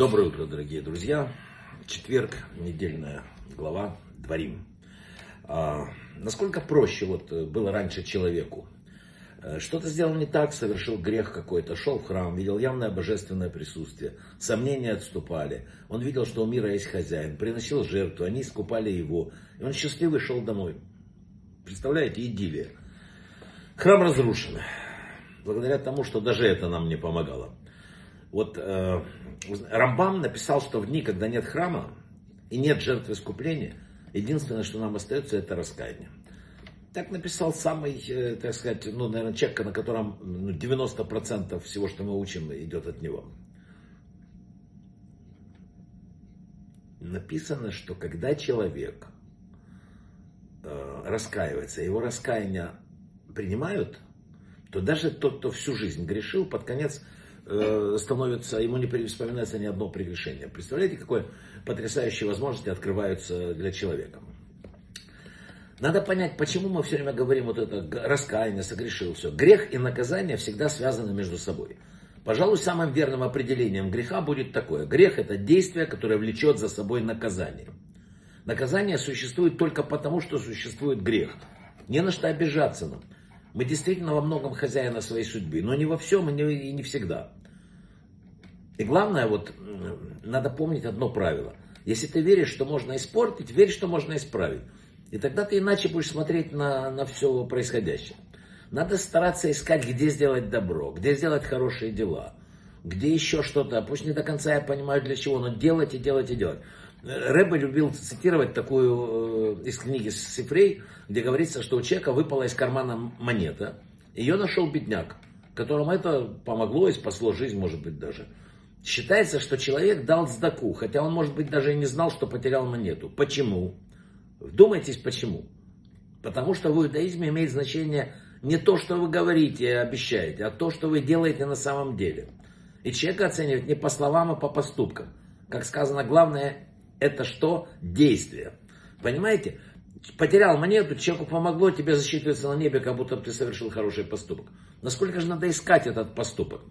Доброе утро, дорогие друзья. Четверг, недельная глава, дворим. А, насколько проще вот э, было раньше человеку? Э, что-то сделал не так, совершил грех какой-то, шел в храм, видел явное божественное присутствие, сомнения отступали. Он видел, что у мира есть хозяин, приносил жертву, они искупали его. И он счастливый шел домой. Представляете, идиллия. Храм разрушен. Благодаря тому, что даже это нам не помогало. Вот э, Рамбам написал, что в дни, когда нет храма и нет жертвы искупления, единственное, что нам остается, это раскаяние. Так написал самый, э, так сказать, ну, наверное, человек, на котором ну, 90% всего, что мы учим, идет от него. Написано, что когда человек э, раскаивается, его раскаяние принимают, то даже тот, кто всю жизнь грешил, под конец становится, ему не вспоминается ни одно прегрешение. Представляете, какой потрясающие возможности открываются для человека. Надо понять, почему мы все время говорим вот это раскаяние, согрешил, все. Грех и наказание всегда связаны между собой. Пожалуй, самым верным определением греха будет такое. Грех это действие, которое влечет за собой наказание. Наказание существует только потому, что существует грех. Не на что обижаться нам. Мы действительно во многом хозяина своей судьбы, но не во всем и не, и не всегда. И главное, вот, надо помнить одно правило. Если ты веришь, что можно испортить, верь, что можно исправить. И тогда ты иначе будешь смотреть на, на все происходящее. Надо стараться искать, где сделать добро, где сделать хорошие дела, где еще что-то. Пусть не до конца я понимаю для чего, но делать и делать и делать. Рэбе любил цитировать такую э, из книги Сифрей, где говорится, что у человека выпала из кармана монета. Ее нашел бедняк, которому это помогло и спасло жизнь, может быть, даже. Считается, что человек дал сдаку, хотя он, может быть, даже и не знал, что потерял монету. Почему? Вдумайтесь, почему. Потому что в иудаизме имеет значение не то, что вы говорите и обещаете, а то, что вы делаете на самом деле. И человека оценивает не по словам, а по поступкам. Как сказано, главное это что? Действие. Понимаете? Потерял монету, человеку помогло, тебе засчитывается на небе, как будто ты совершил хороший поступок. Насколько же надо искать этот поступок?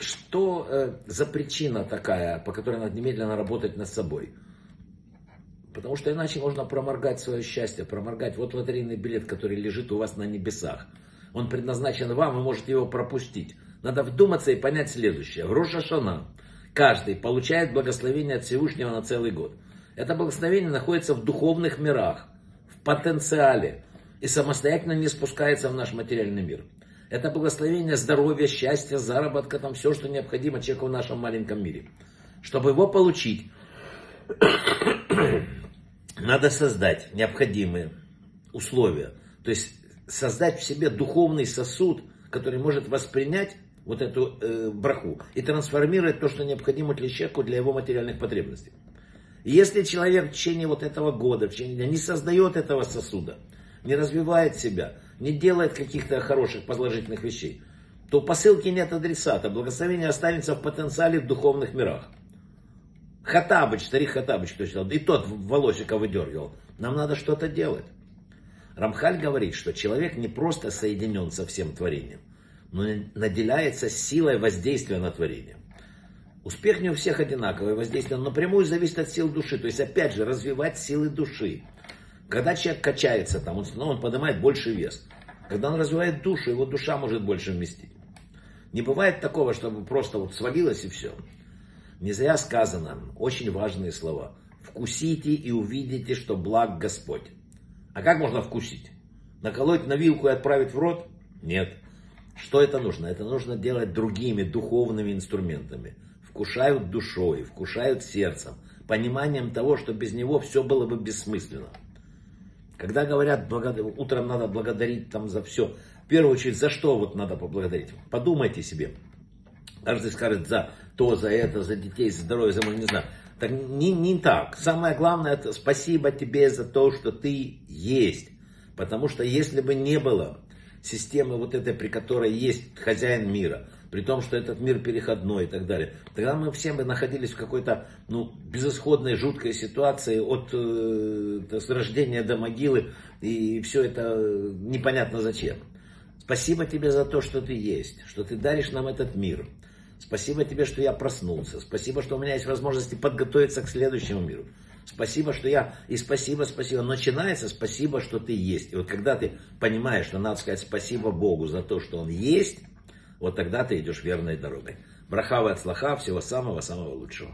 Что э, за причина такая, по которой надо немедленно работать над собой? Потому что иначе можно проморгать свое счастье, проморгать. Вот лотерейный билет, который лежит у вас на небесах. Он предназначен вам, вы можете его пропустить. Надо вдуматься и понять следующее. В Рошашана Каждый получает благословение от Всевышнего на целый год. Это благословение находится в духовных мирах, в потенциале и самостоятельно не спускается в наш материальный мир. Это благословение здоровья, счастья, заработка, там все, что необходимо человеку в нашем маленьком мире. Чтобы его получить, надо создать необходимые условия. То есть создать в себе духовный сосуд, который может воспринять вот эту э, браху и трансформировать то, что необходимо для человека, для его материальных потребностей. Если человек в течение вот этого года, в течение дня не создает этого сосуда, не развивает себя, не делает каких-то хороших, положительных вещей, то у посылки нет адресата, благословение останется в потенциале в духовных мирах. Хатабыч, старик Хатабыч, кто читал, и тот волосика выдергивал. Нам надо что-то делать. Рамхаль говорит, что человек не просто соединен со всем творением, но наделяется силой воздействия на творение. Успех не у всех одинаковый, воздействие напрямую зависит от сил души. То есть, опять же, развивать силы души. Когда человек качается, там, он, он поднимает больше вес. Когда он развивает душу, его душа может больше вместить. Не бывает такого, чтобы просто вот свалилось и все. Не зря сказано, очень важные слова. Вкусите и увидите, что благ Господь. А как можно вкусить? Наколоть на вилку и отправить в рот? Нет. Что это нужно? Это нужно делать другими духовными инструментами. Вкушают душой, вкушают сердцем, пониманием того, что без него все было бы бессмысленно. Когда говорят, благодар... утром надо благодарить там за все, в первую очередь, за что вот надо поблагодарить? Подумайте себе. Каждый скажет за то, за это, за детей, за здоровье, за не знаю. Так не, не так. Самое главное, это спасибо тебе за то, что ты есть. Потому что если бы не было системы вот этой, при которой есть хозяин мира, при том, что этот мир переходной и так далее. Тогда мы все бы находились в какой-то ну, безысходной, жуткой ситуации от э, с рождения до могилы, и все это э, непонятно зачем. Спасибо тебе за то, что ты есть, что ты даришь нам этот мир. Спасибо тебе, что я проснулся. Спасибо, что у меня есть возможности подготовиться к следующему миру. Спасибо, что я... И спасибо, спасибо. Начинается спасибо, что ты есть. И вот когда ты понимаешь, что надо сказать спасибо Богу за то, что Он есть, вот тогда ты идешь верной дорогой. Брахава от слаха, всего самого-самого лучшего.